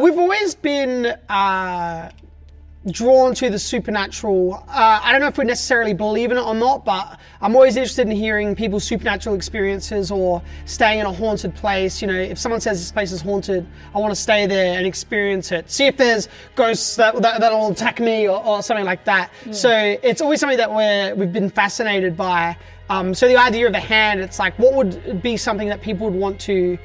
We've always been uh, drawn to the supernatural. Uh, I don't know if we necessarily believe in it or not, but I'm always interested in hearing people's supernatural experiences or staying in a haunted place. You know, if someone says this place is haunted, I want to stay there and experience it. See if there's ghosts that, that, that'll attack me or, or something like that. So it's always something that we're, we've been fascinated by. Um, so the idea of a hand, it's like, what would be something that people would want to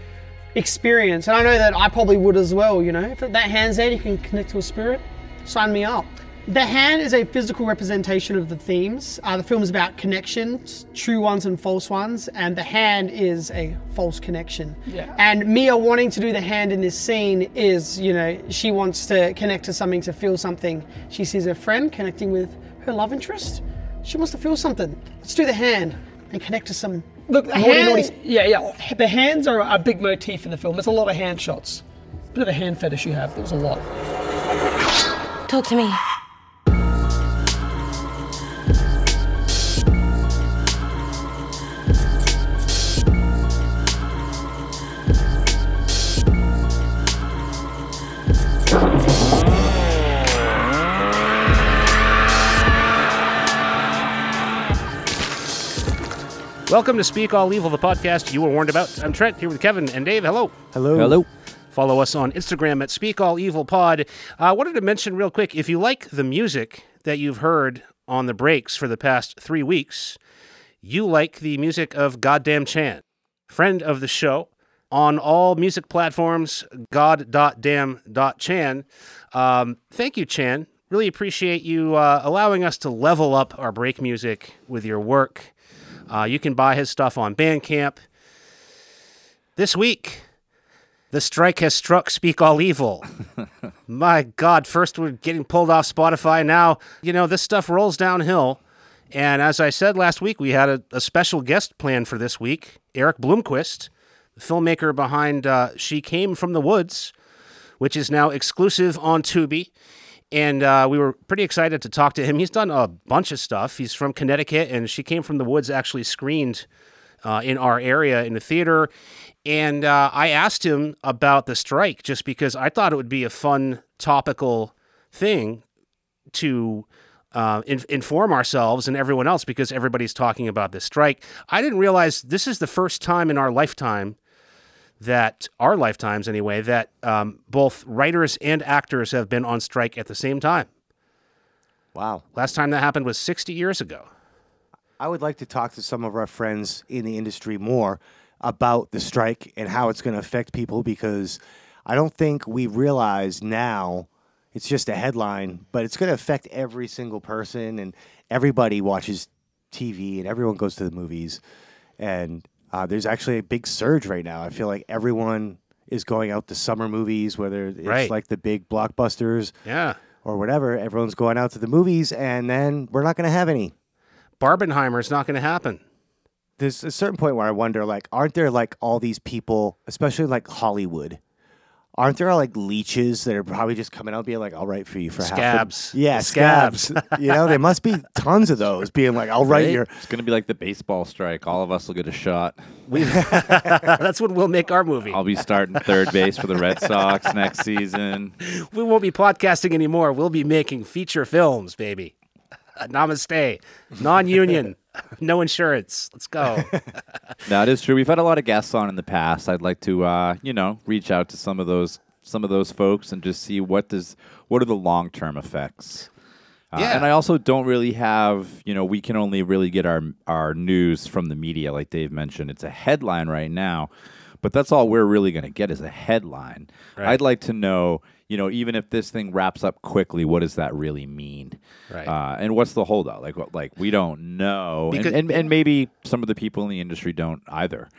experience? And I know that I probably would as well, you know. If that hand's there, you can connect to a spirit sign me up. The hand is a physical representation of the themes. Uh, the film is about connections, true ones and false ones, and the hand is a false connection. Yeah. And Mia wanting to do the hand in this scene is, you know, she wants to connect to something, to feel something. She sees her friend connecting with her love interest. She wants to feel something. Let's do the hand and connect to some. Look, the naughty, hand, naughty- yeah, yeah. The hands are a big motif in the film. There's a lot of hand shots. Bit of a hand fetish you have. There's a lot. Talk to me. Welcome to Speak All Evil, the podcast you were warned about. I'm Trent here with Kevin and Dave. Hello. Hello. Hello. Follow us on Instagram at Speak All Evil Pod. I wanted to mention real quick if you like the music that you've heard on the breaks for the past three weeks, you like the music of Goddamn Chan, friend of the show on all music platforms, god.damn.chan. Um, thank you, Chan. Really appreciate you uh, allowing us to level up our break music with your work. Uh, you can buy his stuff on Bandcamp. This week, the strike has struck Speak All Evil. My God, first we're getting pulled off Spotify. Now, you know, this stuff rolls downhill. And as I said last week, we had a, a special guest planned for this week Erik Bloomquist, the filmmaker behind uh, She Came from the Woods, which is now exclusive on Tubi. And uh, we were pretty excited to talk to him. He's done a bunch of stuff. He's from Connecticut, and She Came from the Woods actually screened uh, in our area in the theater. And uh, I asked him about the strike just because I thought it would be a fun topical thing to uh, in- inform ourselves and everyone else because everybody's talking about this strike. I didn't realize this is the first time in our lifetime that our lifetimes anyway that um, both writers and actors have been on strike at the same time. Wow. Last time that happened was 60 years ago. I would like to talk to some of our friends in the industry more about the strike and how it's going to affect people because I don't think we realize now it's just a headline, but it's going to affect every single person and everybody watches TV and everyone goes to the movies. And uh, there's actually a big surge right now. I feel like everyone is going out to summer movies, whether it's Right. like the big blockbusters Yeah. or whatever. Everyone's going out to the movies, and then we're not going to have any. Barbenheimer's not going to happen. there's a certain point where I wonder, like, aren't there like all these people, especially like Hollywood? Aren't there like leeches that are probably just coming out being like, "I'll write for you for half Scabs. the yeah The scabs." scabs. you know, there must be tons of those being like, "I'll write Right? your." It's going to be like the baseball strike. All of us will get a shot. That's when we'll make our movie. I'll be starting third base for the Red Sox next season. We won't be podcasting anymore. We'll be making feature films, baby. Namaste. Non union. no insurance. Let's go. That is true. We've had a lot of guests on in the past. I'd like to, uh, you know, reach out to some of those some of those folks and just see what does what are the long term effects. Uh, Yeah. And I also don't really have, you know, we can only really get our our news from the media, like Dave mentioned. It's a headline right now, but that's all we're really going to get is a headline. Right. I'd like to know, you know, even if this thing wraps up quickly, what does that really mean? Right. Uh, and what's the holdout? Like, what, like we don't know, and, Because- and and maybe some of the people in the industry don't either.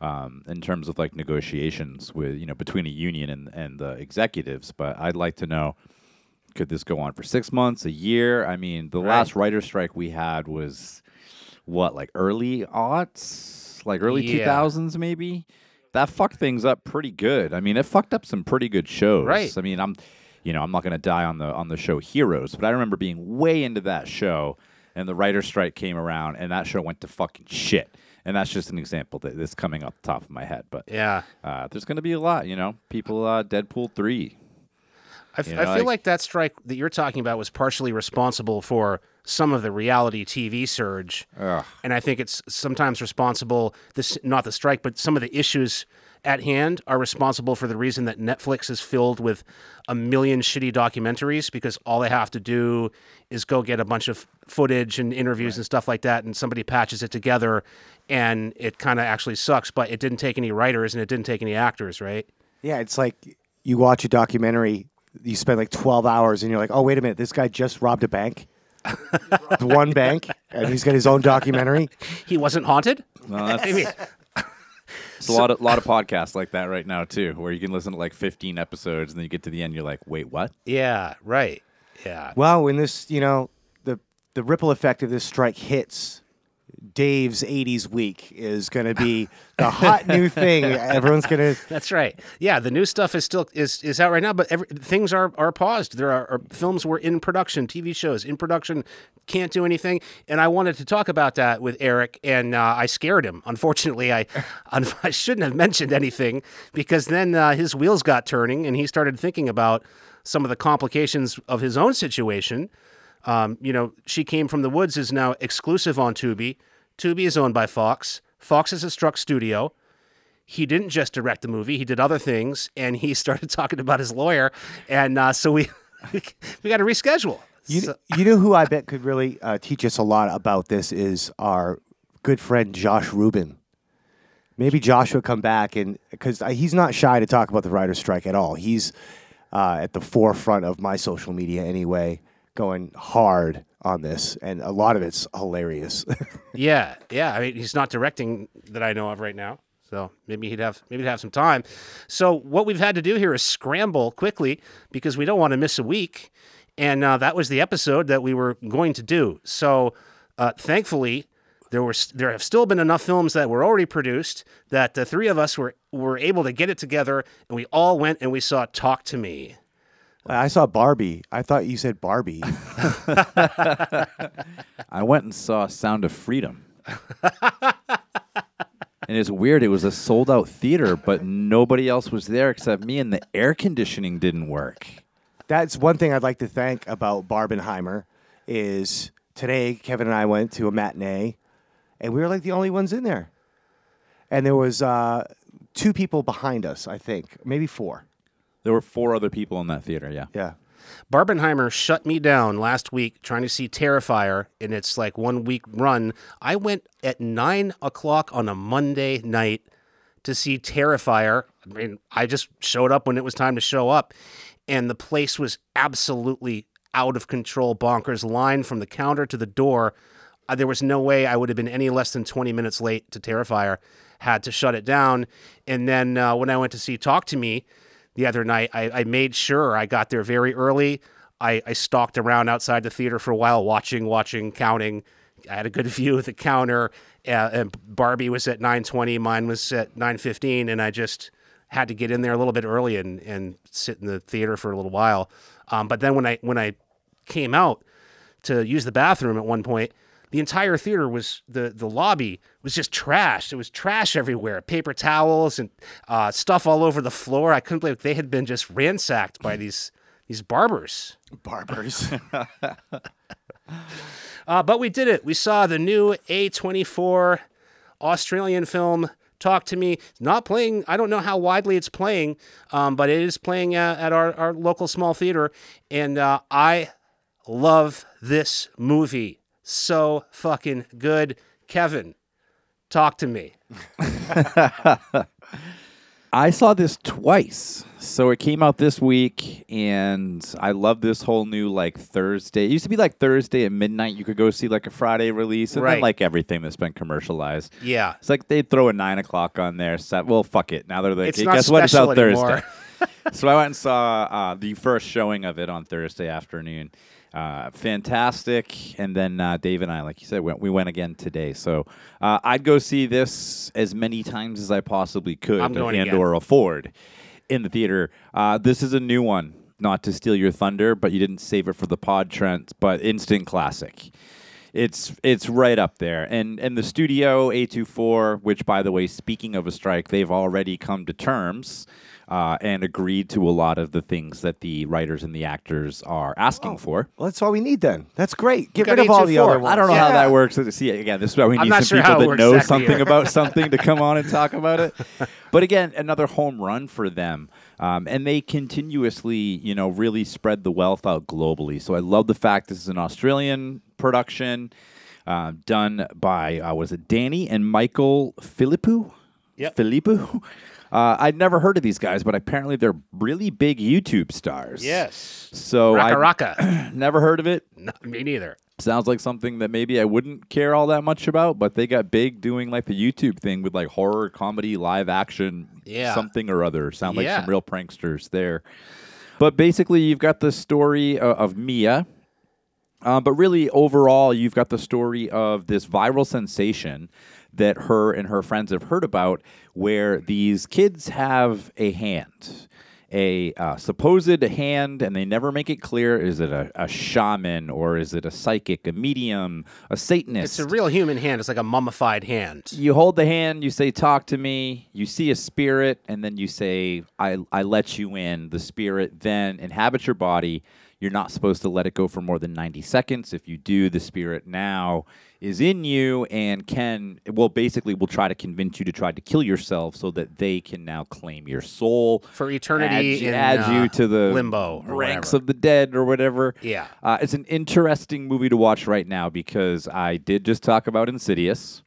Um, in terms of like negotiations with you know between a union and and the executives, but I'd like to know could this go on for six months, a year? I mean, the last writer strike we had was what, like early aughts, like early two Yeah. thousands, maybe. That fucked things up pretty good. I mean, it fucked up some pretty good shows. Right. I mean, I'm, you know, I'm not gonna die on the on the show Heroes, but I remember being way into that show, and the writer strike came around, and that show went to fucking shit. And that's just an example that's coming off the top of my head. But yeah. uh, there's going to be a lot, you know. People, uh, Deadpool three, I, f- You I know, feel like that strike that you're talking about was partially responsible for some of the reality TV surge, Ugh. and I think it's sometimes responsible. This not the strike, but some of the issues at hand are responsible for the reason that Netflix is filled with a million shitty documentaries because all they have to do is go get a bunch of footage and interviews and stuff like that, and somebody patches it together, and it kind of actually sucks. But it didn't take any writers and it didn't take any actors, right? Yeah, it's like you watch a documentary, you spend like 12 hours, and you're like, oh, wait a minute, this guy just robbed a bank? The One bank, and he's got his own documentary. He wasn't haunted. No, that's, I mean, There's a lot of lot of podcasts like that right now too, where you can listen to like 15 episodes and then you get to the end, you're like, wait, what? Yeah, right. Yeah. Well, when this, you know, the the ripple effect of this strike hits, Dave's 80s week is going to be the hot new thing. Everyone's going to. That's right. Yeah, the new stuff is still is, is out right now, but every, things are, are paused. There are, are films were in production, TV shows in production, can't do anything. And I wanted to talk about that with Erik, and uh, I scared him. Unfortunately, I I shouldn't have mentioned anything because then uh, his wheels got turning, and he started thinking about some of the complications of his own situation. Um, you know, She Came from the Woods is now exclusive on Tubi. Tubi is owned by Fox. Fox is a struck studio. He didn't just direct the movie; he did other things, and he started talking about his lawyer, and uh, so we we got to reschedule. You, So- you know who I bet could really uh, teach us a lot about this is our good friend Josh Rubin. Maybe Josh will come back and because he's not shy to talk about the writer's strike at all. He's uh, at the forefront of my social media anyway, going hard on this, and a lot of it's hilarious. yeah, yeah. I mean, he's not directing that I know of right now, so maybe he'd have maybe he'd have some time. So what we've had to do here is scramble quickly because we don't want to miss a week, and uh, that was the episode that we were going to do. So uh, thankfully. There were there have still been enough films that were already produced that the three of us were were able to get it together, and we all went and we saw Talk to Me. I saw Barbie. I thought you said Barbie. I went and saw Sound of Freedom. and it's weird. It was a sold out theater, but nobody else was there except me, and the air conditioning didn't work. That's one thing I'd like to thank about Barbenheimer is today Kevin and I went to a matinee, and we were like the only ones in there, and there was uh, two people behind us, I think, maybe four. There were four other people in that theater, yeah. Yeah. Barbenheimer shut me down last week trying to see Terrifier in its like one week run. I went at nine o'clock on a Monday night to see Terrifier. I mean, I just showed up when it was time to show up, and the place was absolutely out of control, bonkers. Line from the counter to the door. Uh, there was no way I would have been any less than 20 minutes late to Terrifier. Had to shut it down. And then uh, when I went to see Talk to Me, the other night. I, I made sure I got there very early. I, I stalked around outside the theater for a while, watching, watching, counting. I had a good view of the counter. Uh, and Barbie was at 9:20, mine was at 9:15, and I just had to get in there a little bit early and, and sit in the theater for a little while. Um, but then when I when I came out to use the bathroom at one point, the entire theater was the the lobby was just trashed. It was trash everywhere, paper towels and uh, stuff all over the floor. I couldn't believe they had been just ransacked by these these barbers. Barbers. Uh, but we did it. We saw the new A24 Australian film. Talk to me. It's not playing. I don't know how widely it's playing, um, but it is playing at, at our, our local small theater, and uh, I love this movie. So fucking good, Kevin. Talk to me. I saw this twice. So it came out this week, and I love this whole new like Thursday. It used to be like Thursday at midnight. You could go see like a Friday release, and Right. then like everything that's been commercialized. Yeah. It's like they'd throw a nine o'clock on there. Set, well, fuck it. Now they're like, It's hey, not guess what? It's special out anymore. Thursday. so I went and saw uh, the first showing of it on Thursday afternoon. Uh, fantastic. And then uh, Dave and I, like you said, went, we went again today. So uh, I'd go see this as many times as I possibly could I'm going and again. or afford in the theater. Uh, this is a new one. Not to steal your thunder, but you didn't save it for the pod, Trent. But instant classic. it's it's right up there. And and the studio A24, which by the way, speaking of a strike, they've already come to terms. Uh, and agreed to a lot of the things that the writers and the actors are asking for. Well, that's all we need then. That's great. Get rid of all the A24. other ones. I don't know how that works. See, again, this is why we need some sure people that know exactly something about something to come on and talk about it. But again, another home run for them. Um, and they continuously, you know, really spread the wealth out globally. So I love the fact this is an Australian production uh, done by, uh, was it Danny and Michael Philippou? Yep. Philippou? Uh, I'd never heard of these guys, but apparently they're really big YouTube stars. Yes. So Racka I Racka. never heard of it No, me neither. sounds like something that maybe I wouldn't care all that much about, but they got big doing like the YouTube thing with like horror, comedy, live action, Yeah. something or other. Sound like Yeah. some real pranksters there. But basically, you've got the story uh, of Mia. Uh, but really, overall, you've got the story of this viral sensation that her and her friends have heard about, where these kids have a hand, a uh, supposed hand, and they never make it clear is it a, a shaman or is it a psychic, a medium, a Satanist? It's a real human hand. It's like a mummified hand. you hold the hand, you say, Talk to me. You see a spirit, and then you say, I, I let you in. The spirit then inhabits your body. You're not supposed to let it go for more than 90 seconds. If you do, the spirit now is in you and can, well, basically, will try to convince you to try to kill yourself so that they can now claim your soul. For eternity add, you- in, add uh, you to the limbo ranks whatever. of the dead or whatever. Yeah. Uh, it's an interesting movie to watch right now because I did just talk about Insidious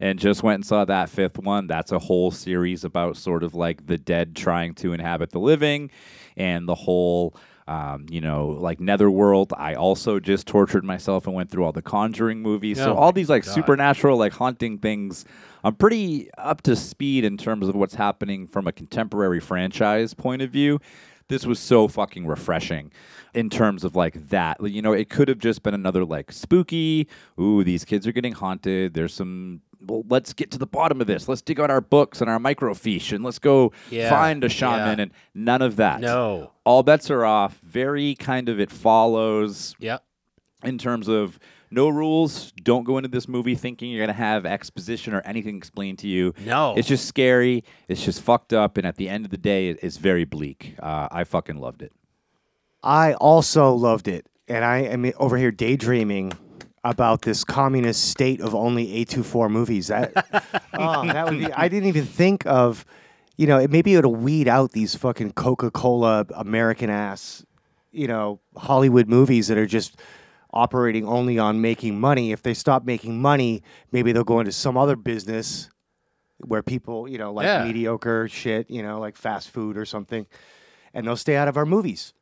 and just went and saw that fifth one. That's a whole series about sort of like the dead trying to inhabit the living and the whole. Um, you know, like Netherworld. I also just tortured myself and went through all the Conjuring movies. so Oh all these like God. supernatural, like haunting things. I'm pretty up to speed in terms of what's happening from a contemporary franchise point of view. This was so fucking refreshing in terms of like that. You know, it could have just been another like spooky. Ooh, these kids are getting haunted. There's some. Well, let's get to the bottom of this. Let's dig out our books and our microfiche and let's go Yeah, find a shaman yeah. and none of that. No. All bets are off. Very kind of it follows Yep. in terms of no rules. Don't go into this movie thinking you're gonna have exposition or anything explained to you. No. it's just scary. It's just fucked up, and at the end of the day, it's very bleak. Uh, I fucking loved it. I also loved it, and I am over here daydreaming about this communist state of only A24 movies. That, oh, that would be. I didn't even think of, you know, it, maybe it'll weed out these fucking Coca Cola American ass, you know, Hollywood movies that are just operating only on making money. If they stop making money, maybe they'll go into some other business where people, you know, like Yeah. mediocre shit, you know, like fast food or something, and they'll stay out of our movies.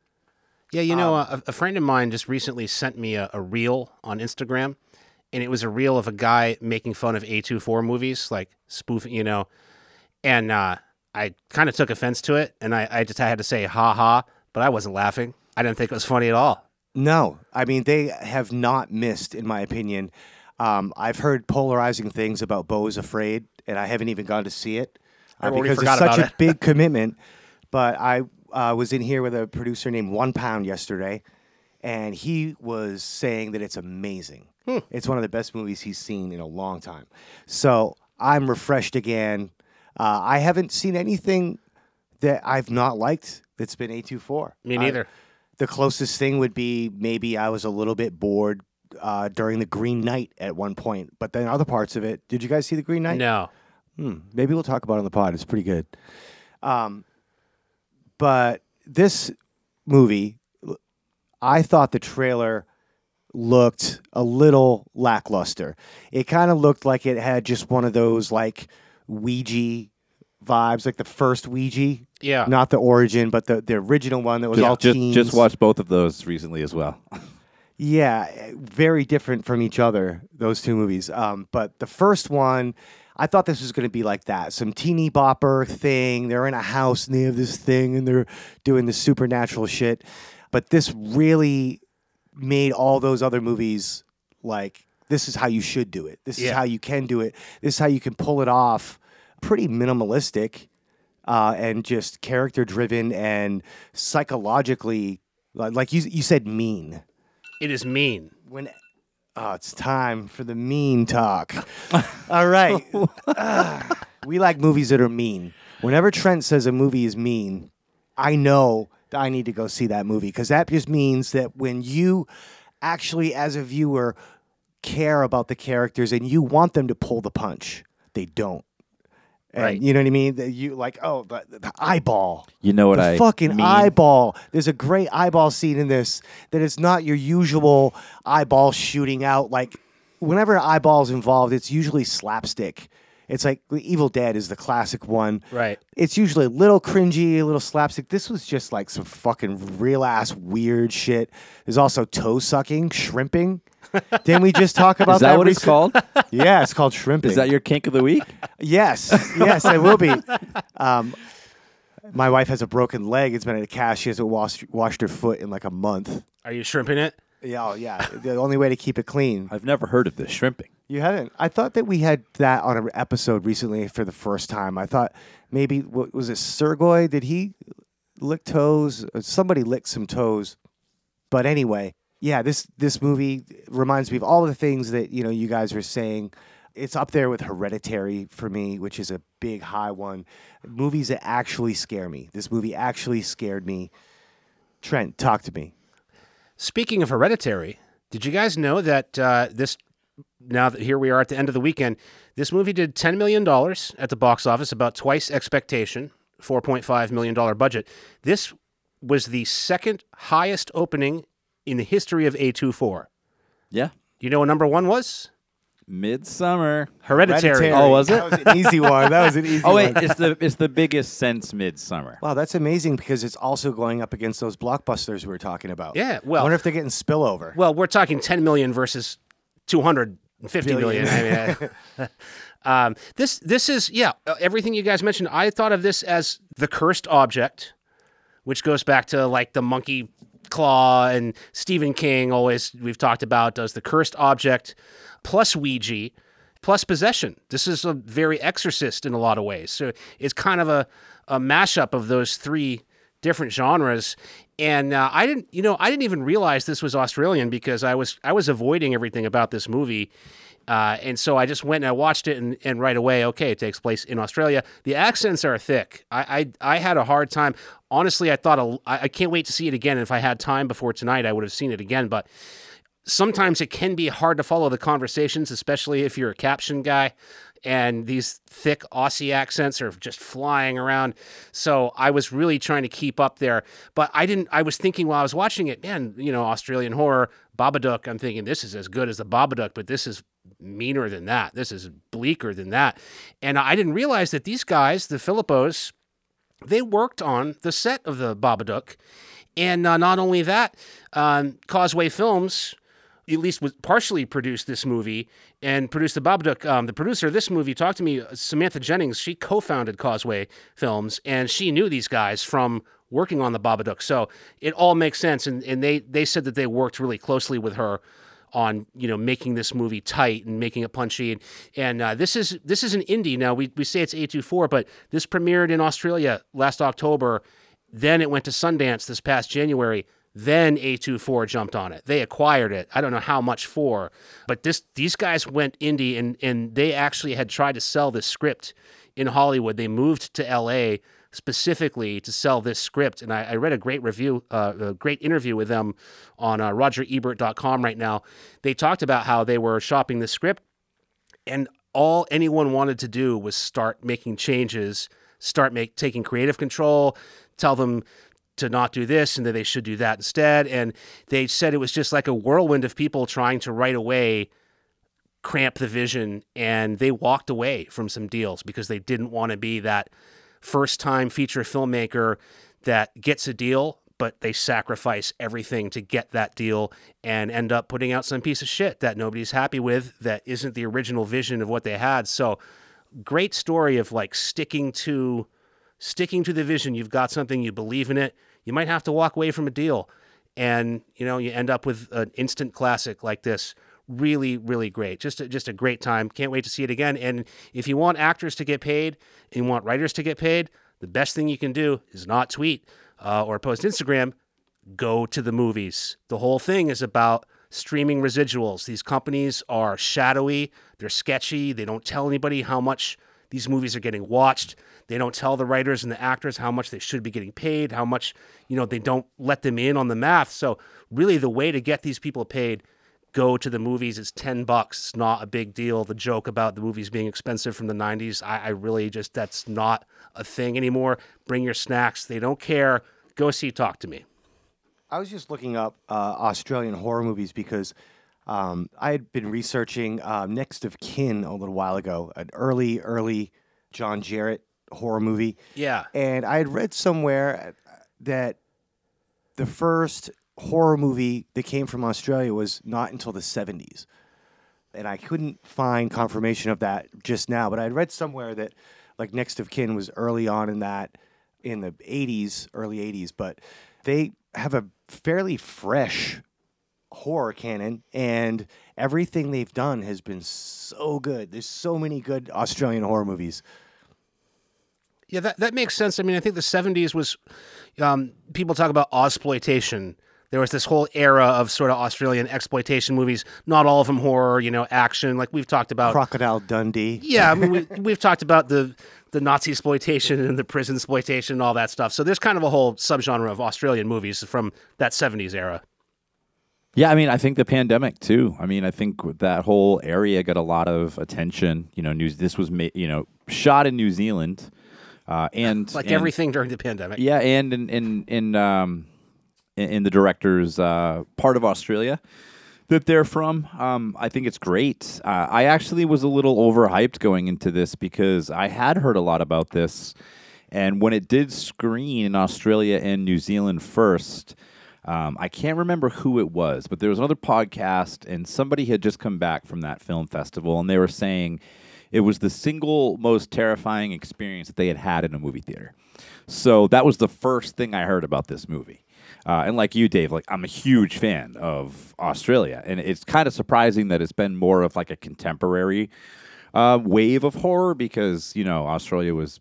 Yeah, you know, Um, a, a friend of mine just recently sent me a, a reel on Instagram, and it was a reel of a guy making fun of A24 movies, like spoofing, you know. And uh, I kind of took offense to it, and I, I just had to say ha ha, but I wasn't laughing. I didn't think it was funny at all. No, I mean they have not missed, in my opinion. Um, I've heard polarizing things about Beau's Afraid, and I haven't even gone to see it uh, because it's such a big commitment. But I uh, was in here with a producer named One Pound yesterday, and he was saying that it's amazing. Hmm. It's one of the best movies he's seen in a long time. So I'm refreshed again. Uh, I haven't seen anything that I've not liked that's been A24. Me I- neither. the closest thing would be maybe I was a little bit bored uh, during the Green Knight at one point, but then other parts of it. Did you guys see the Green Knight? no. Hmm, maybe we'll talk about it on the pod. It's pretty good. Um, but this movie, I thought the trailer looked a little lackluster. It kind of looked like it had just one of those like Ouija vibes, like the first Ouija. Yeah. Not the origin, but the, the original one that was all Just, teens. just watched both of those recently as well. Yeah, very different from each other, those two movies. Um, but the first one, I thought this was going to be like that some teeny bopper thing. They're in a house and they have this thing and they're doing this supernatural shit. But this really made all those other movies like this is how you should do it. This is Yeah. how you can do it. This is how you can pull it off. Pretty minimalistic uh, and just character driven and psychologically, like like you, you said, mean It is mean. when Oh, it's time for the mean talk. All right. Ah, we like movies that are mean. Whenever Trent says a movie is mean, I know that I need to go see that movie because that just means that when you actually, as a viewer, care about the characters and you want them to pull the punch, they don't. And Right. You know what I mean? You like, oh, the, the eyeball. You know what the I fucking mean? eyeball. There's a great eyeball scene in this that is not your usual eyeball shooting out. Like whenever eyeball's involved, it's usually slapstick. It's like the Evil Dead is the classic one. Right. It's usually a little cringy, a little slapstick. This was just like some fucking real ass weird shit. There's also toe sucking, shrimping. Didn't we just talk about Is that what it's recent- called? Yeah, it's called shrimping. Is that your kink of the week? Yes, yes, it will be. Um, my wife has a broken leg. It's been in a cast. She hasn't washed washed her foot in like a month. Are you shrimping it? Yeah, oh, yeah. The only way to keep it clean. I've never heard of this shrimping. You haven't. I thought that we had that on an episode recently for the first time. I thought maybe what was it Sergoy? Did he lick toes? Somebody licked some toes. But anyway, yeah, this this movie reminds me of all the things that you know you guys were saying. It's up there with Hereditary for me, which is a big high one. Movies that actually scare me. This movie actually scared me. Trent, talk to me. Speaking of Hereditary, did you guys know that uh, this? Now that here we are at the end of the weekend, this movie did ten million dollars at the box office, about twice expectation, four point five million dollar budget. This was the second highest opening in the history of A24. Yeah. Do you know what number one was? Midsommar. Hereditary. Oh, was it? That was an easy one. That was an easy Oh one. wait, it's the it's the biggest since Midsommar. Wow, that's amazing because it's also going up against those blockbusters we were talking about. Yeah, well, I well- wonder if they're getting spillover. Well, we're talking 10 million versus 250 million. I mean, uh, um, this this is yeah, uh, everything you guys mentioned. I thought of this as the cursed object, which goes back to like the monkey claw and Stephen King always we've talked about does the cursed object plus Ouija plus possession. This is a very exorcist in a lot of ways. So it's kind of a, a mashup of those three different genres. And uh, I didn't, you know, I didn't even realize this was Australian because I was I was avoiding everything about this movie. Uh, and so I just went and I watched it, and, and right away, okay, it takes place in Australia. The accents are thick. I I, I had a hard time. Honestly, I thought I can't wait to see it again. If I had time before tonight, I would have seen it again. But sometimes it can be hard to follow the conversations, especially if you're a caption guy. And these thick Aussie accents are just flying around. So I was really trying to keep up there. But I didn't, I was thinking while I was watching it, man, you know, Australian horror, Babadook, I'm thinking this is as good as the Babadook, but this is meaner than that. This is bleaker than that. And I didn't realize that these guys, the Philippous, they worked on the set of the Babadook. And uh, not only that, um, Causeway Films, at least was partially produced this movie and produced the Babadook. Um, the producer of this movie talked to me, Samantha Jennings. She co-founded Causeway Films, and she knew these guys from working on the Babadook. So it all makes sense. And, and they they said that they worked really closely with her on you know making this movie tight and making it punchy. And, and uh, this is this is an indie. Now we, we say it's A24 but this premiered in Australia last October. Then it went to Sundance this past January. Then A24 jumped on it. They acquired it. I don't know how much for but this these guys went indie and and they actually had tried to sell this script in Hollywood. They moved to LA specifically to sell this script. And I, I read a great review, uh, a great interview with them on uh, RogerEbert.com right now. They talked about how they were shopping the script, and all anyone wanted to do was start making changes, start make taking creative control, tell them to not do this and that they should do that instead. And they said it was just like a whirlwind of people trying to right away cramp the vision and they walked away from some deals because they didn't want to be that first time feature filmmaker that gets a deal but they sacrifice everything to get that deal and end up putting out some piece of shit that nobody's happy with that isn't the original vision of what they had. So great story of like sticking to sticking to the vision. You've got something you believe in it. You might have to walk away from a deal. And you know you end up with an instant classic like this really really great. Just a, just a great time. Can't wait to see it again. And if you want actors to get paid and you want writers to get paid the best thing you can do is not tweet uh, or post instagram. Go to the movies. The whole thing is about streaming residuals. These companies are shadowy, they're sketchy, they don't tell anybody how much these movies are getting watched. They don't tell the writers and the actors how much they should be getting paid, how much, you know, they don't let them in on the math. So, really, the way to get these people paid go to the movies. It's 10 bucks. It's not a big deal. The joke about the movies being expensive from the 90s, I, I really just, that's not a thing anymore. Bring your snacks. They don't care. Go see Talk to Me. I was just looking up uh, Australian horror movies because um, I had been researching uh, Next of Kin a little while ago, an early, early John Jarratt horror movie. Yeah. And I had read somewhere that the first horror movie that came from Australia was not until the 70s. And I couldn't find confirmation of that just now, but I had read somewhere that like Next of Kin was early on in that in the 80s, early 80s, but they have a fairly fresh horror canon and everything they've done has been so good. There's so many good Australian horror movies. Yeah, that, that makes sense. I mean, I think the 70s was, um, people talk about Ozploitation. There was this whole era of sort of Australian exploitation movies, not all of them horror, you know, action, like we've talked about. Crocodile Dundee. Yeah, I mean, we, we've talked about the the Nazi exploitation and the prison exploitation and all that stuff. So there's kind of a whole subgenre of Australian movies from that 70s era. Yeah, I mean, I think the pandemic too. I mean, I think that whole area got a lot of attention. You know, news. This was ma- you know shot in New Zealand, uh, and Like and- everything during the pandemic. Yeah, and in in in um, in, the director's uh, part of Australia that they're from. Um, I think it's great. Uh, I actually was a little overhyped going into this because I had heard a lot about this, and when it did screen in Australia and New Zealand first. Um, I can't remember who it was, but there was another podcast, and somebody had just come back from that film festival, and they were saying it was the single most terrifying experience that they had had in a movie theater. So that was the first thing I heard about this movie. Uh, and like you, Dave, like I'm a huge fan of Australia, and it's kind of surprising that it's been more of like a contemporary uh, wave of horror because you know Australia was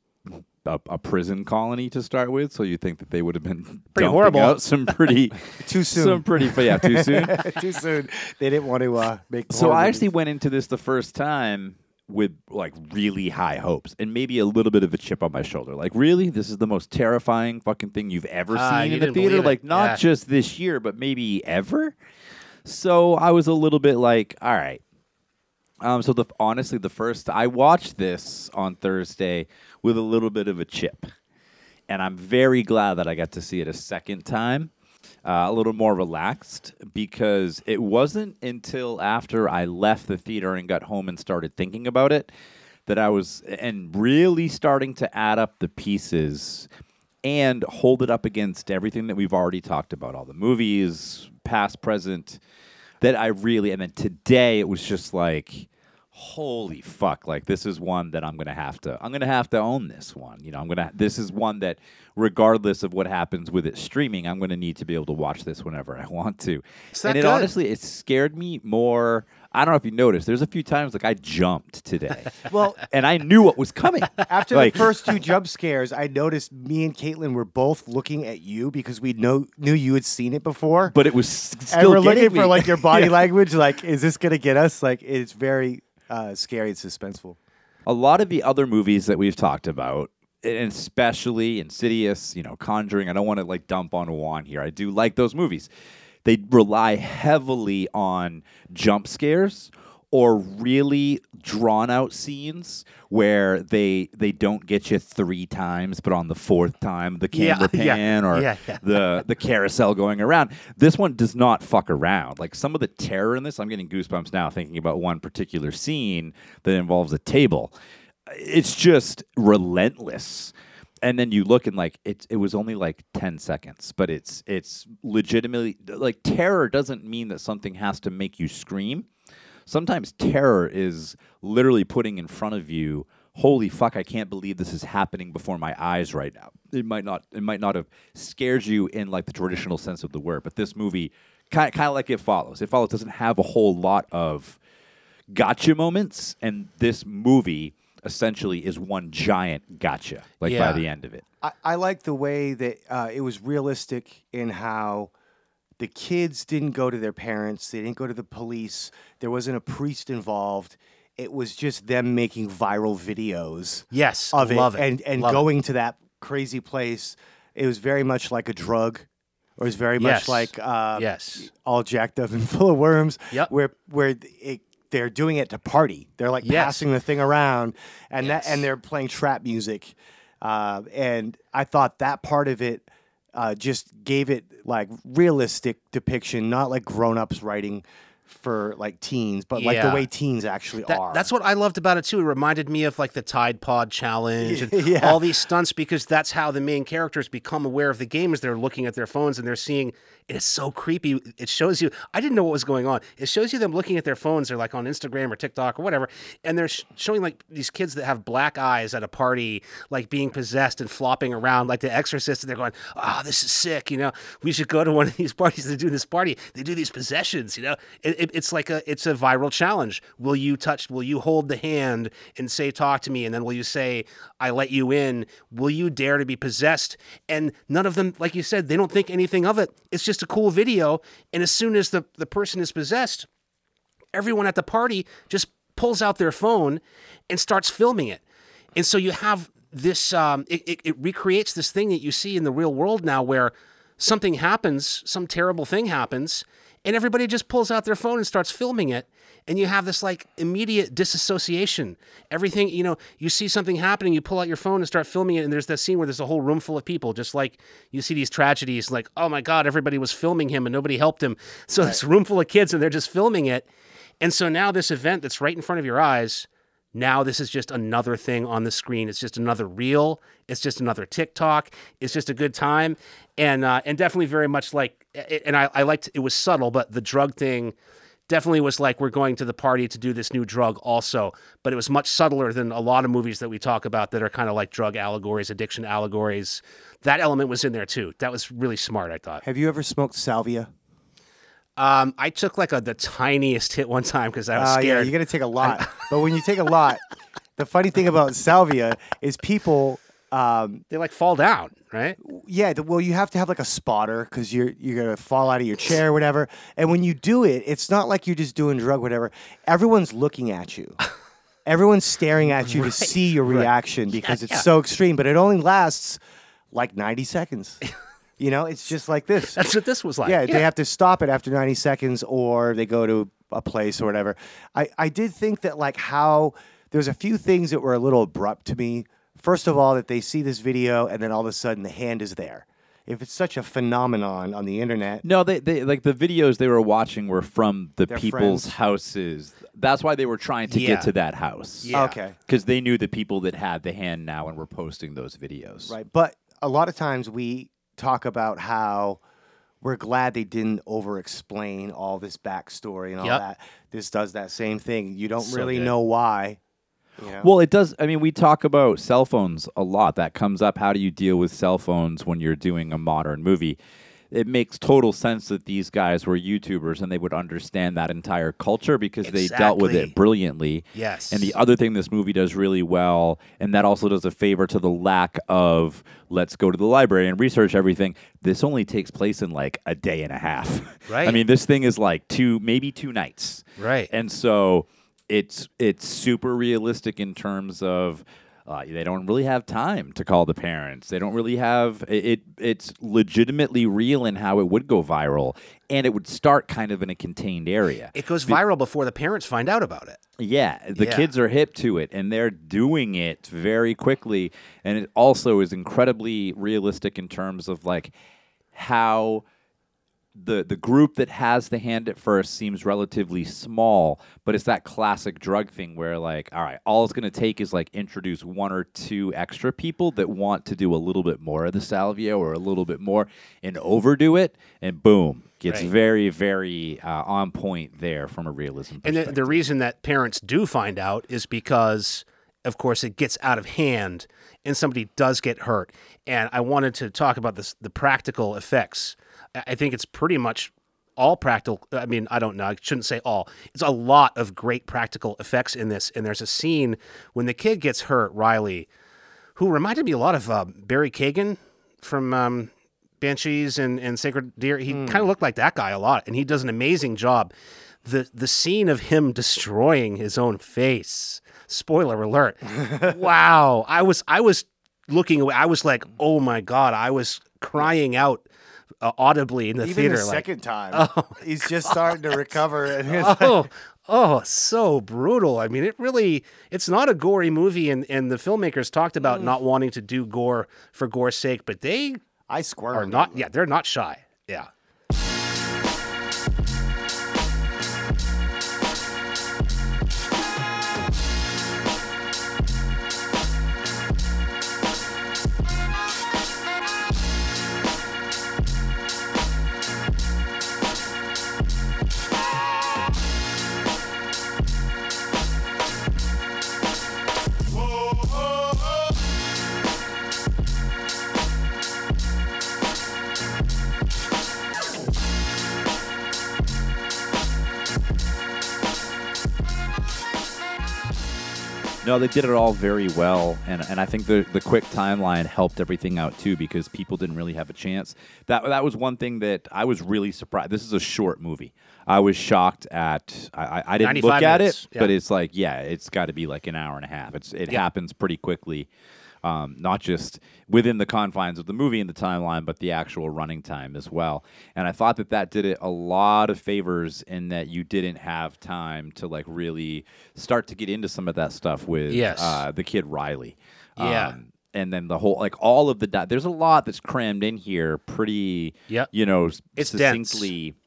a, a prison colony to start with, so you think that they would have been Pretty horrible. out some pretty Too soon. some pretty, but yeah, too soon. Too soon. They didn't want to uh, make. So I movies. actually went into this the first time with like really high hopes and maybe a little bit of a chip on my shoulder. Like, really, this is the most terrifying fucking thing you've ever Ah, seen you in a didn't theater. it. Like, not Yeah. just this year, but maybe ever. So I was a little bit like, all right. Um, so the honestly, the first I watched this on Thursday with a little bit of a chip, and I'm very glad that I got to see it a second time, uh, a little more relaxed because it wasn't until after I left the theater and got home and started thinking about it that I was and really starting to add up the pieces and hold it up against everything that we've already talked about, all the movies, past, present, that I really, and then today it was just like, holy fuck, like this is one that I'm gonna have to, I'm gonna have to own this one. You know, I'm gonna, this is one that regardless of what happens with it streaming, I'm gonna need to be able to watch this whenever I want to. And it good? honestly, it scared me more. I don't know if you noticed, there's a few times like I jumped today. Well, and I knew what was coming. After Like- the first two jump scares, I noticed me and Caitlin were both looking at you because we know knew you had seen it before. but it was s- still and we're looking for like your body Yeah. language. Like, is this gonna get us? Like, it's very uh, scary and suspenseful. a lot of the other movies that we've talked about, and especially Insidious, you know, Conjuring. I don't want to like dump on Wan here. I do like those movies. They rely heavily on jump scares or really drawn out scenes where they they don't get you three times, but on the fourth time the camera yeah, pan or yeah, yeah. the the carousel going around. This one does not fuck around. Like some of the terror in this, I'm getting goosebumps now thinking about one particular scene that involves a table. It's just relentless. And then you look and like it it was only like 10 seconds, but it's it's legitimately like terror doesn't mean that something has to make you scream. Sometimes terror is literally putting in front of you holy fuck i can't believe this is happening before my eyes right now. It might not it might not have scared you in like the traditional sense of the word but this movie kind of like it follows. It follows doesn't have a whole lot of gotcha moments and this movie essentially is one giant gotcha like Yeah. by the end of it. I, I like the way that uh, it was realistic in how the kids didn't go to their parents, they didn't go to the police, there wasn't a priest involved. It was just them making viral videos Yes, of love it, and and Love it. going to that crazy place. It was very much like a drug. Or it was very Yes. much like uh, Yes. all jacked up and full of worms. Yep. Where where it, they're doing it to party. They're like Yes. passing the thing around, and that and they're playing trap music. Uh, and I thought that part of it uh, just gave it like realistic depiction, not like grown ups writing for like teens, but like the way teens actually That- are. That's what I loved about it too. It reminded me of like the Tide Pod challenge and Yeah. all these stunts because that's how the main characters become aware of the game as they're looking at their phones and they're seeing it's so creepy. It shows you I didn't know what was going on. It shows you them looking at their phones. They're like on Instagram or TikTok or whatever, and they're sh- showing like these kids that have black eyes at a party, like being possessed and flopping around like the Exorcist, and they're going, "Ah, this is sick." You know, we should go to one of these parties to do this party. They do these possessions. You know, it, it, it's like a it's a viral challenge. Will you touch? Will you hold the hand and say, "Talk to me," and then will you say, "I let you in"? Will you dare to be possessed? And none of them, like you said, they don't think anything of it. It's just a cool video. And as soon as the the person is possessed, everyone at the party just pulls out their phone and starts filming it. And so you have this, um, it, it, it recreates this thing that you see in the real world now where something happens, some terrible thing happens, and everybody just pulls out their phone and starts filming it. And you have this like immediate disassociation. Everything, you know, you see something happening, you pull out your phone and start filming it. And there's that scene where there's a whole room full of people, just like you see these tragedies, like, oh my God, everybody was filming him and nobody helped him. So this room full of kids and they're just filming it. And so now this event that's right in front of your eyes, now this is just another thing on the screen. It's just another reel. It's just another TikTok. It's just a good time, and uh, and definitely very much like. And I, I liked it was subtle, but the drug thing definitely was like we're going to the party to do this new drug also. But it was much subtler than a lot of movies that we talk about that are kind of like drug allegories, addiction allegories. That element was in there too. That was really smart. I thought. Have you ever smoked salvia? Um, I took like a the tiniest hit one time because I was Uh, yeah, scared. you're gonna take a lot. but when you take a lot, the funny thing about salvia is people. Um, they like fall down, right? yeah, the, well, you have to have like a spotter because you're you're gonna fall out of your chair, or whatever. And when you do it, it's not like you're just doing drug, whatever. Everyone's looking at you. Everyone's staring at you to see your reaction because it's yeah. so extreme. But it only lasts like 90 seconds. you know, it's just like this. That's what this was like. Yeah, they have to stop it after 90 seconds or they go to a place or whatever. I, I did think that like how there's a few things that were a little abrupt to me. First of all, that they see this video and then all of a sudden the hand is there. If it's such a phenomenon on the internet, No, they, they like the videos they were watching were from the Their people's friends. houses. That's why they were trying to Yeah. get to that house. Yeah. okay, Because they knew the people that had the hand now and were posting those videos. right. But a lot of times we talk about how we're glad they didn't over explain all this backstory and all Yep. that. This does that same thing. You don't So really good. know why. You know? Well, it does. I mean, we talk about cell phones a lot. That comes up. How do you deal with cell phones when you're doing a modern movie? It makes total sense that these guys were YouTubers and they would understand that entire culture because they dealt with it brilliantly. Yes. And the other thing this movie does really well, and that also does a favor to the lack of let's go to the library and research everything. This only takes place in like a day and a half. Right. I mean, this thing is like two, maybe two nights. Right. And so it's it's super realistic in terms of uh, they don't really have time to call the parents. They don't really have it, it. It's legitimately real in how it would go viral, and it would start kind of in a contained area. It goes viral before the parents find out about it. Yeah, the Yeah. kids are hip to it and they're doing it very quickly. And it also is incredibly realistic in terms of like how the the group that has the hand at first seems relatively small, but it's that classic drug thing where like, all right, all it's gonna take is like introduce one or two extra people that want to do a little bit more of the salvia or a little bit more and overdo it, and boom, gets Right. very, very uh, on point there from a realism And perspective. the, the reason that parents do find out is because, of course, it gets out of hand and somebody does get hurt. And I wanted to talk about this, the practical effects. I think it's pretty much all practical. I mean, I don't know. I shouldn't say all. It's a lot of great practical effects in this. And there's a scene when the kid gets hurt, Riley, who reminded me a lot of uh, Barry Keoghan from um, Banshees and, and Sacred Deer. He kind of looked like that guy a lot, and he does an amazing job. The the scene of him destroying his own face. Spoiler alert. wow. I was I was looking away. I was like, oh my god. I was crying out uh, audibly in the Even theater. the like, second time, oh he's just starting to recover. And like- oh, oh, so brutal. I mean, it really, it's not a gory movie, and, and the filmmakers talked about Mm. not wanting to do gore for gore's sake, but they I squirm. are not, yeah, they're not shy. Yeah. No, they did it all very well, and and I think the the quick timeline helped everything out too because people didn't really have a chance. That that was one thing that I was really surprised. This is a short movie. I was shocked at. I, I- didn't 95 look at minutes, it, but it's like yeah, it's got to be like an hour and a half. It's it Yeah. happens pretty quickly. Um, not just within the confines of the movie and the timeline, but the actual running time as well. And I thought that that did it a lot of favors in that you didn't have time to like really start to get into some of that stuff with Yes. uh, the kid Riley. Yeah. Um, and then the whole like all of the di- there's a lot that's crammed in here, pretty Yep. you know, It's dense.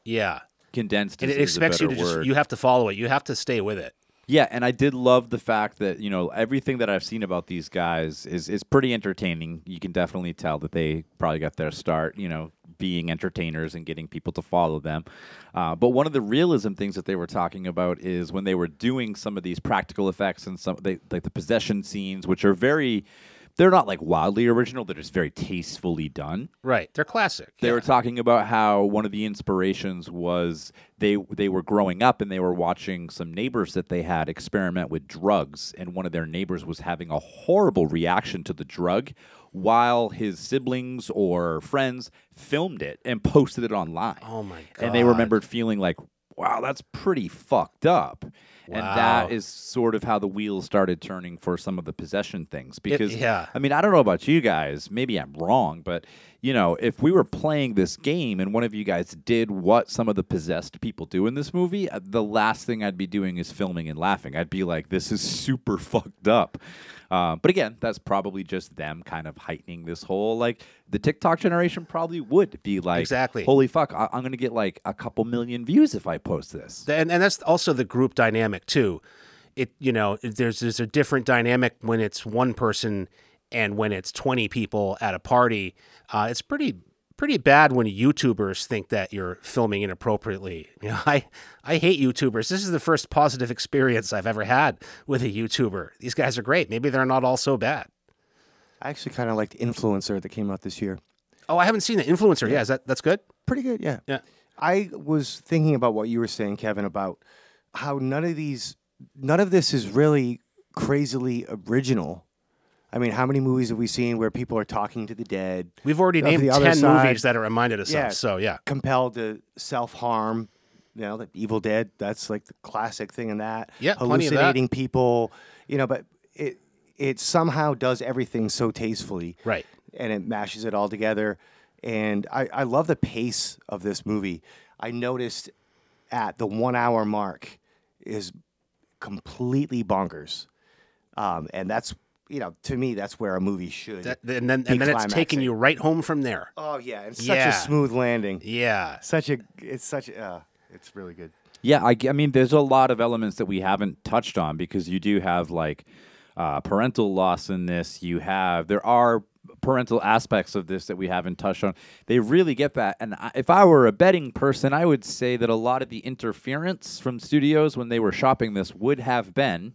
Yeah. condensed. And it expects you to better just, you have to follow it. You have to stay with it. Yeah, and I did love the fact that you know everything that I've seen about these guys is is pretty entertaining. You can definitely tell that they probably got their start, you know, being entertainers and getting people to follow them. Uh, but one of the realism things that they were talking about is when they were doing some of these practical effects and some they, like the possession scenes, which are very. They're not like wildly original. They're just very tastefully done. Right. They're classic. They yeah. were talking about how one of the inspirations was they they were growing up and they were watching some neighbors that they had experiment with drugs and one of their neighbors was having a horrible reaction to the drug while his siblings or friends filmed it and posted it online. Oh my god. And they remembered feeling like, wow, that's pretty fucked up. And that is sort of how the wheels started turning for some of the possession things. Because, yeah. I mean, I don't know about you guys. Maybe I'm wrong, but, you know, if we were playing this game and one of you guys did what some of the possessed people do in this movie, uh, the last thing I'd be doing is filming and laughing. I'd be like, this is super fucked up. Uh, but again, that's probably just them kind of heightening this whole like the TikTok generation probably would be like, Exactly. holy fuck, I- I'm going to get like a couple million views if I post this. and, and that's also the group dynamic too. It you know there's there's a different dynamic when it's one person and when it's twenty people at a party. Uh, it's pretty pretty bad when YouTubers think that you're filming inappropriately. You know, I I hate YouTubers. This is the first positive experience I've ever had with a YouTuber. These guys are great. Maybe they're not all so bad. I actually kind of liked Influencer that came out this year. Oh, I haven't seen the influencer. Yeah, is that that's good? Pretty good, yeah. Yeah. I was thinking about what you were saying, Kevin, about how none of these, none of this is really crazily original. I mean, how many movies have we seen where people are talking to the dead, We've already named the other ten side- movies that it reminded us Yeah. of. So yeah. compelled to self harm? You know, the Evil Dead. That's like the classic thing in that. Yeah, of that. hallucinating people. You know, but it it somehow does everything so tastefully. Right. and it mashes it all together. And I, I love the pace of this movie. I noticed at the one hour mark is completely bonkers. Um, and that's, you know, to me, that's where a movie should. That, and then be and then it's taking you right home from there. oh, yeah. It's such Yeah. a smooth landing. Yeah. Such a, it's such a, uh, it's really good. Yeah, I mean, there's a lot of elements that we haven't touched on because you do have like uh, parental loss in this. You have there are parental aspects of this that we haven't touched on. They really get that. And I, if I were a betting person, I would say that a lot of the interference from studios when they were shopping this would have been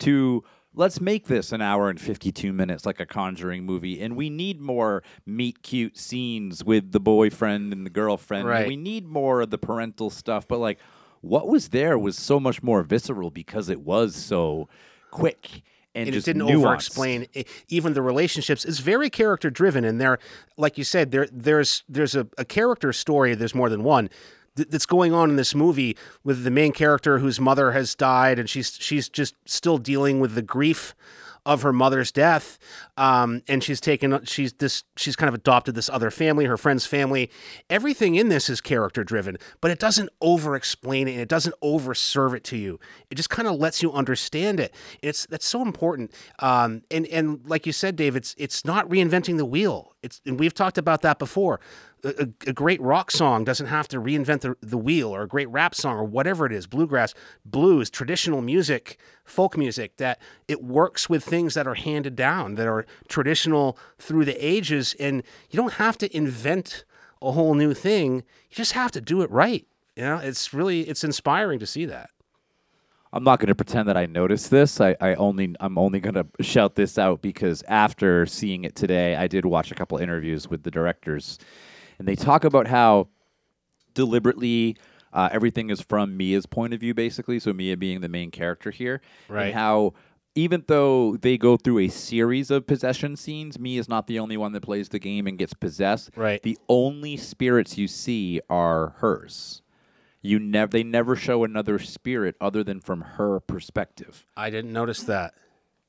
to let's make this an hour and 52 minutes like a conjuring movie and we need more meet cute scenes with the boyfriend and the girlfriend and Right. we need more of the parental stuff but like what was there was so much more visceral because it was so quick and, and it didn't over explain even the relationships it's very character driven and there like you said there there's there's a, a character story there's more than one th- that's going on in this movie with the main character whose mother has died and she's she's just still dealing with the grief of her mother's death um, and she's taken she's this she's kind of adopted this other family her friend's family. Everything in this is character driven but it doesn't over explain it and it doesn't over serve it to you. It just kind of lets you understand it. It's that's so important. Um, and and like you said dave it's it's not reinventing the wheel. It's and we've talked about that before a, a- great rock song doesn't have to reinvent the, the wheel or a great rap song or whatever it is. Bluegrass blues traditional music folk music that it works with things that are handed down that are traditional through the ages. And you don't have to invent a whole new thing. You just have to do it right. You know it's really it's inspiring to see that. I'm not going to pretend that I noticed this. I, I only I'm only going to shout this out because after seeing it today, I did watch a couple interviews with the directors, and they talk about how deliberately uh, everything is from Mia's point of view, basically. So Mia being the main character here, Right. And how even though they go through a series of possession scenes, Mia is not the only one that plays the game and gets possessed. Right. The only spirits you see are hers. You never they never show another spirit other than from her perspective. i didn't notice that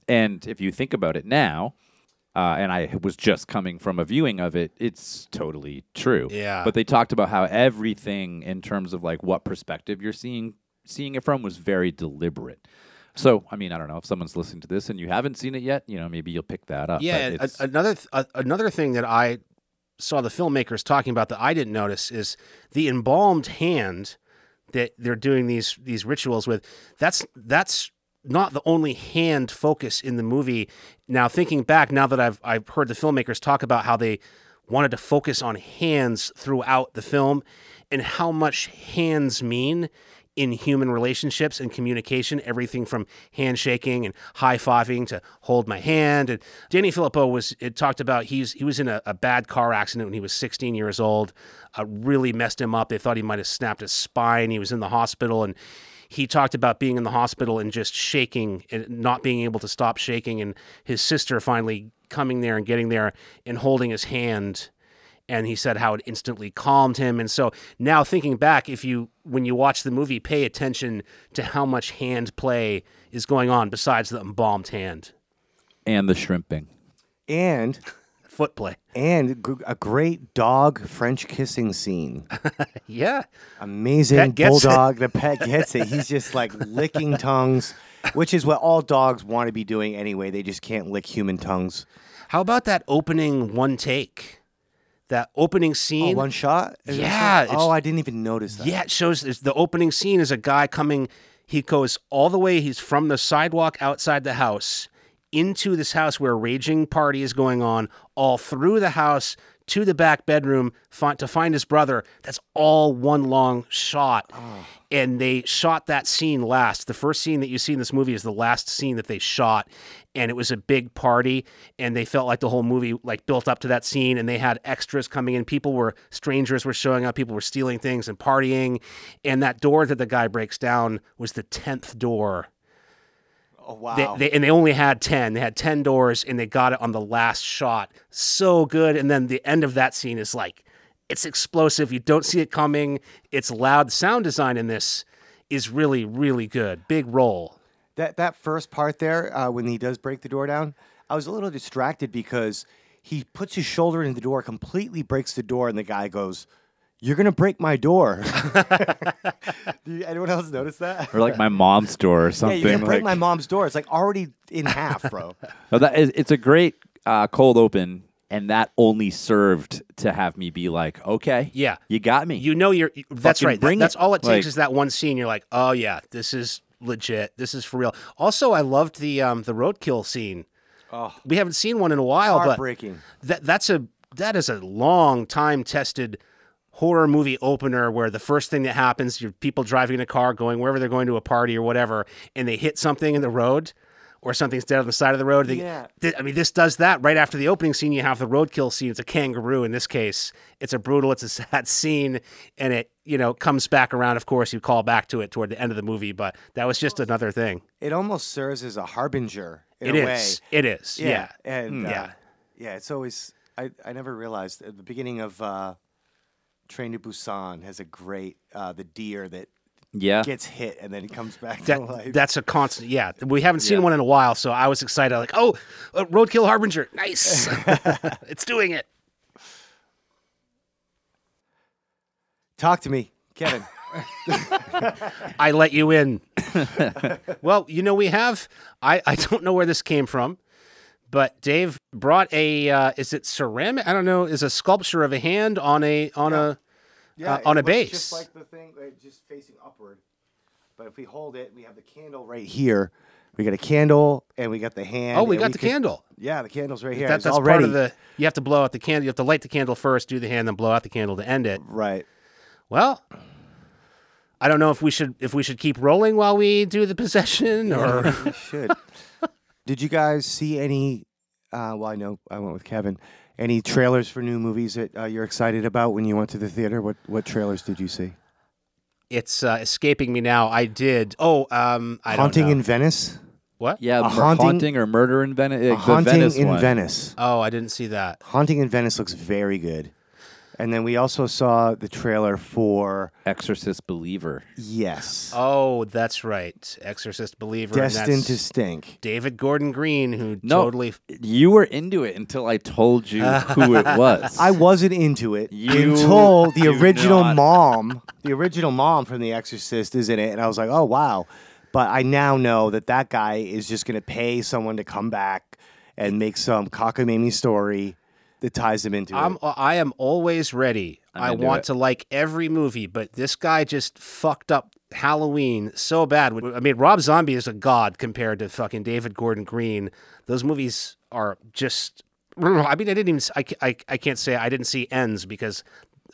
And if you think about it now, uh, and I was just coming from a viewing of it, it's totally true. Yeah. But they talked about how everything in terms of like what perspective you're seeing seeing it from was very deliberate. So, I mean, I don't know if someone's listening to this and you haven't seen it yet, you know, maybe you'll pick that up. Yeah, a- another th- a- another thing that I saw the filmmakers talking about that I didn't notice is the embalmed hand that they're doing these these rituals with. That's that's not the only hand focus in the movie. Now thinking back, now that I've I've heard the filmmakers talk about how they wanted to focus on hands throughout the film and how much hands mean in human relationships and communication, everything from handshaking and high fiving to hold my hand. And Danny Philippou was it talked about he's he was in a, a bad car accident when he was 16 years old. Uh, really messed him up. They thought he might have snapped his spine. He was in the hospital and he talked about being in the hospital and just shaking and not being able to stop shaking and his sister finally coming there and getting there and holding his hand and he said how it instantly calmed him and so now thinking back if you when you watch the movie pay attention to how much hand play is going on besides the embalmed hand and the shrimping. And foot play and g- a great dog French kissing scene. yeah Amazing it. bulldog. The pet gets it. He's just like licking tongues, which is what all dogs want to be doing anyway. They just can't lick human tongues. how about that opening one take that opening Oh, scene one shot? Is Yeah, shot? Oh, I didn't even notice that. Yeah, it shows the opening scene is a guy coming. He goes all the way. He's from the sidewalk outside the house into this house where a raging party is going on, all through the house to the back bedroom to find his brother. That's all one long shot. And they shot that scene last. The first scene that you see in this movie is the last scene that they shot. And it was a big party. And they felt like the whole movie like built up to that scene. And they had extras coming in. People were strangers were showing up. People were stealing things and partying. And that door that the guy breaks down was the tenth door Oh, wow. they, they, and they only had 10 they had 10 doors and they got it on the last shot. So good. And then the end of that scene is like it's explosive. You don't see it coming. It's loud. Sound design in this is really really good. Big role. That that first part there uh, when he does break the door down i was a little distracted because he puts his shoulder in the door completely breaks the door and the guy goes you're gonna break my door. Do you, anyone else notice that? Or like my mom's door or something. yeah something. you're gonna break like, my mom's door. It's like already in half bro. No, that is, it's a great uh, cold open, and that only served to have me be like, okay, Yeah. you got me. you know you're that's Fucking right. That- that's all it takes Like- is that one scene. You're like oh yeah this is legit. This is for real. Also i loved the um the roadkill scene. Oh. We haven't seen one in a while but that that's a that is a long time tested horror movie opener where the first thing that happens you're people driving in a car going wherever they're going to a party or whatever and they hit something in the road or something's dead on the side of the road They- Yeah. th- i mean this does that right after the opening scene you have the roadkill scene it's a kangaroo in this case it's a brutal it's a sad scene and it you know comes back around of course you call back to it toward the end of the movie but that was just another thing it almost serves as a harbinger in It a is. way. It is. Yeah. and uh, Yeah. yeah. It's always I, I never realized at the beginning of uh, Train to Busan has a great uh, the deer that Yeah. gets hit and then he comes back to life. that's a constant. Yeah, we haven't seen Yeah. one in a while, so I was excited. Like, oh, uh, Roadkill Harbinger, nice, it's doing it. Talk to me, Kevin. I let you in. well, you know, we have. I I don't know where this came from, but Dave brought a. Uh, is it ceramic? I don't know. Is a sculpture of a hand on a on a. Uh, on a base. just like the thing, like, just facing upward. But if we hold it, we have the candle right here. We got a candle and we got the hand. Oh, we got the could- candle. Yeah, the candle's right here. That, that's already part of the. You have to blow out the candle. You have to light the candle first, do the hand, then blow out the candle to end it. right. Well, I don't know if we should if we should keep rolling while we do the possession or. We should. Did you guys see any? Uh, well, I know I went with Kevin. Any trailers for new movies that uh, you're excited about when you went to the theater? What what trailers did you see? it's uh, escaping me now. I did. Oh, um, I Haunting don't know. in Venice. what? Yeah, A mur- haunting- haunting, or murder in Venice. A the Haunting Venice in one. Venice. Oh, I didn't see that. Haunting in Venice looks very good. And then we also saw the trailer for Exorcist Believer. Yes, Oh, that's right. Exorcist believer. and Destined that's to Stink. David Gordon Green, who No, totally. you were into it until I told you who it was. I wasn't into it You until the do original not. mom, the original mom from The Exorcist is in it, and I was like, oh wow. But I now know that that guy is just going to pay someone to come back and make some cockamamie story that ties him into I'm, it. I am always ready. I'm I want it. to like every movie, but this guy just fucked up Halloween so bad. I mean, Rob Zombie is a god compared to fucking David Gordon Green. Those movies are just. I mean, I didn't even. I, I, I can't say I didn't see ends because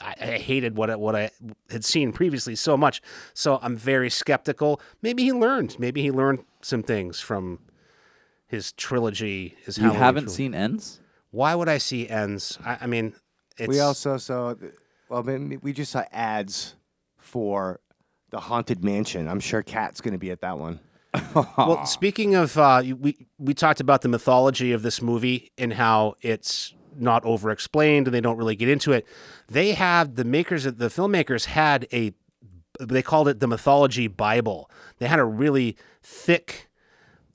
I, I hated what I, what I had seen previously so much. So I'm very skeptical. Maybe he learned. Maybe he learned some things from his trilogy. His you Halloween haven't trilogy. seen Ends? Why would I see ends? I, I mean, it's, we also saw, well, we just saw ads for the Haunted Mansion. I'm sure Kat's going to be at that one. Well, speaking of, uh, we we talked about the mythology of this movie and how it's not over-explained and they don't really get into it. They have the makers the filmmakers had a they called it the mythology Bible. They had a really thick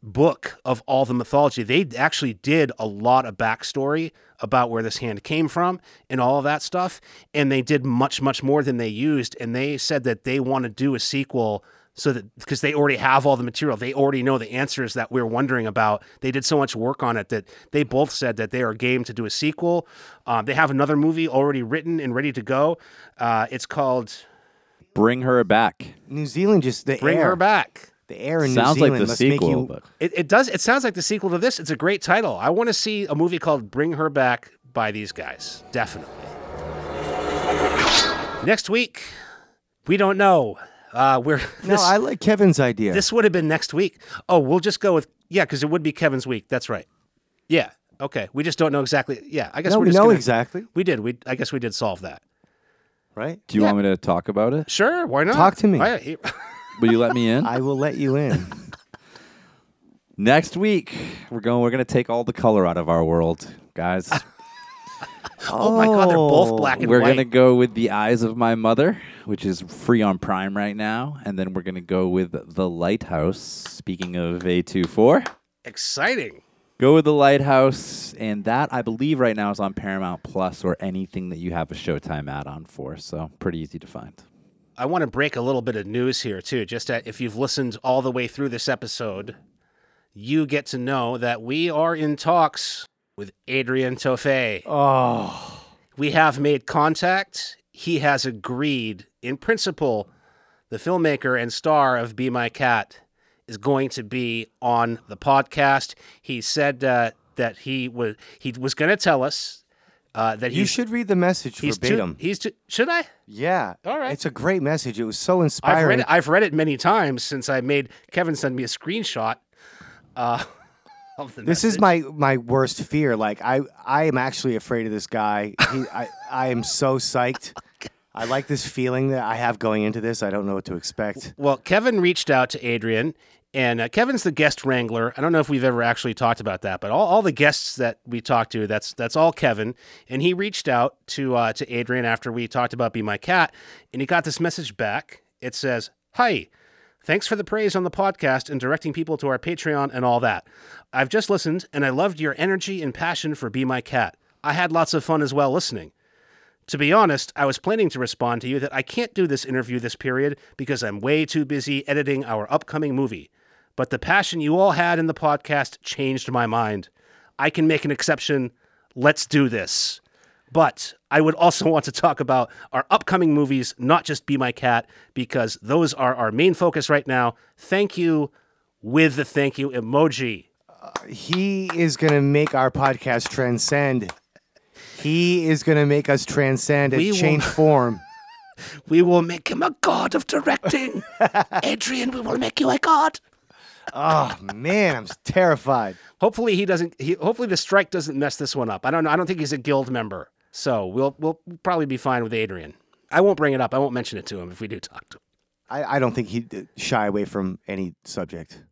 book of all the mythology. They actually did a lot of backstory about where this hand came from and all of that stuff. And they did much, much more than they used. And they said that they want to do a sequel so that because they already have all the material, they already know the answers that we're wondering about. They did so much work on it that they both said that they are game to do a sequel. Um, they have another movie already written and ready to go. Uh, it's called Bring her back. New Zealand just the Bring air, Her Back. The air in Sounds New like the must sequel, make you. but It, it does. It sounds like the sequel to this. It's a great title. I want to see a movie called Bring Her Back by these guys. Definitely. Next week, we don't know. Uh, we're No, this, I like Kevin's idea. this would have been next week. Oh, we'll just go with yeah, because it would be Kevin's week. That's right. Yeah. Okay. We just don't know exactly. Yeah. I guess no, we're we just know gonna, exactly, We did. We I guess we did solve that. right? do you want me to talk about it? Sure. Why not? Talk to me. I- he- Will you let me in? I will let you in. Next week, we're going. We're going to take all the color out of our world, guys. oh my God, they're both oh. black and white. we're white. going to go with the eyes of my mother, which is free on Prime right now, and then we're going to go with the Lighthouse. Speaking of A 24 Exciting. go with the Lighthouse, and that I believe right now is on Paramount Plus or anything that you have a Showtime add-on for. So pretty easy to find. I want to break a little bit of news here too. Just that if you've listened all the way through this episode, you get to know that we are in talks with Adrian Tofei. Oh, We have made contact. He has agreed, in principle, the filmmaker and star of Be My Cat is going to be on the podcast. He said uh, that he was he was going to tell us uh, that you should read the message he's too, verbatim. he's too, should I? yeah, All right. It's a great message. It was so I've inspiring. read it. I've read it many times since I made Kevin send me a screenshot. Uh, of the This is my my worst fear. Like I I am actually afraid of this guy. He, I I am so psyched. I like this feeling that I have going into this. I don't know what to expect. Well, Kevin reached out to Adrian And uh, Kevin's the guest wrangler. I don't know if we've ever actually talked about that, but all, all the guests that we talked to, that's that's all Kevin. And he reached out to uh, to Adrian after we talked about Be My Cat, and he got this message back. It says, "Hi, thanks for the praise on the podcast and directing people to our Patreon and all that. I've just listened, and I loved your energy and passion for Be My Cat. I had lots of fun as well listening." To be honest, I was planning to respond to you that I can't do this interview this period because I'm way too busy editing our upcoming movie. But the passion you all had in the podcast changed my mind. I can make an exception. Let's do this. But I would also want to talk about our upcoming movies, not just Be My Cat, because those are our main focus right now. Thank you with the thank you emoji. He is going to make our podcast transcend. He is going to make us transcend and We will- change form. We will make him a god of directing. Adrian, we will make you a god. Oh man, I'm terrified. Hopefully he doesn't. He, hopefully the strike doesn't mess this one up. I don't know. I don't think he's a guild member, so we'll we'll probably be fine with Adrian. I won't bring it up. I won't mention it to him if we do talk to him. I, I don't think he'd uh, shy away from any subject.